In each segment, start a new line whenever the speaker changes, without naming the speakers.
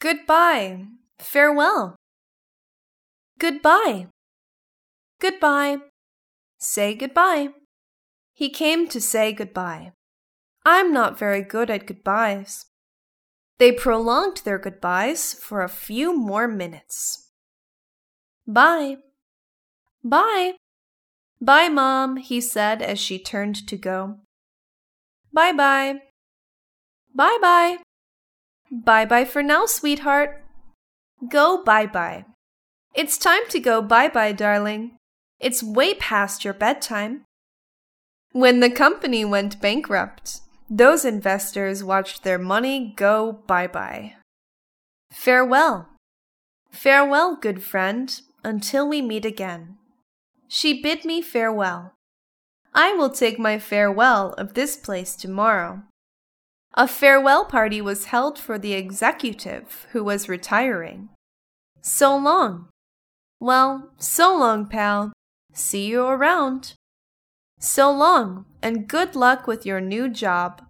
Goodbye. Farewell. Goodbye. Goodbye. Say goodbye. He came to say goodbye. I'm not very good at goodbyes. They prolonged their goodbyes for a few more minutes. Bye. Bye. Bye, Mom, he said as she turned to go. Bye bye. Bye bye. Bye bye for now, sweetheart. Go bye bye. It's time to go bye bye, darling. It's way past your bedtime. When the company went bankrupt, those investors watched their money go bye bye. Farewell. Farewell, good friend, until we meet again. She bid me farewell. I will take my farewell of this place tomorrow. A farewell party was held for the executive who was retiring. So long. Well, so long, pal. See you around. So long, and good luck with your new job.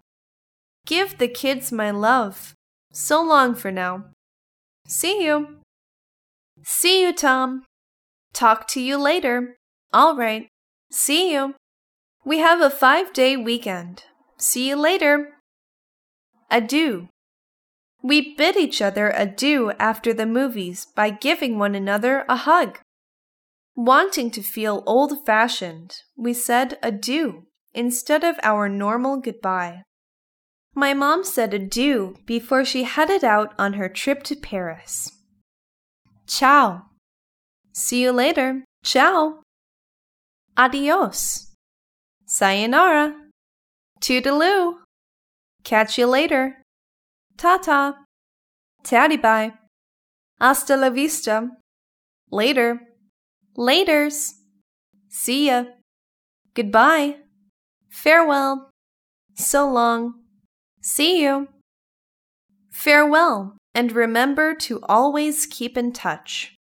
Give the kids my love. So long for now. See you. See you, Tom. Talk to you later. All right. See you. We have a five day weekend. See you later. Adieu. We bid each other adieu after the movies by giving one another a hug. Wanting to feel old fashioned, we said adieu instead of our normal goodbye. My mom said adieu before she headed out on her trip to Paris. Ciao. See you later. Ciao. Adios. Sayonara. Toodaloo. Catch you later. Ta ta. Taddy bye. Hasta la vista. Later. Laters. See ya. Goodbye. Farewell. So long. See you. Farewell, and remember to always keep in touch.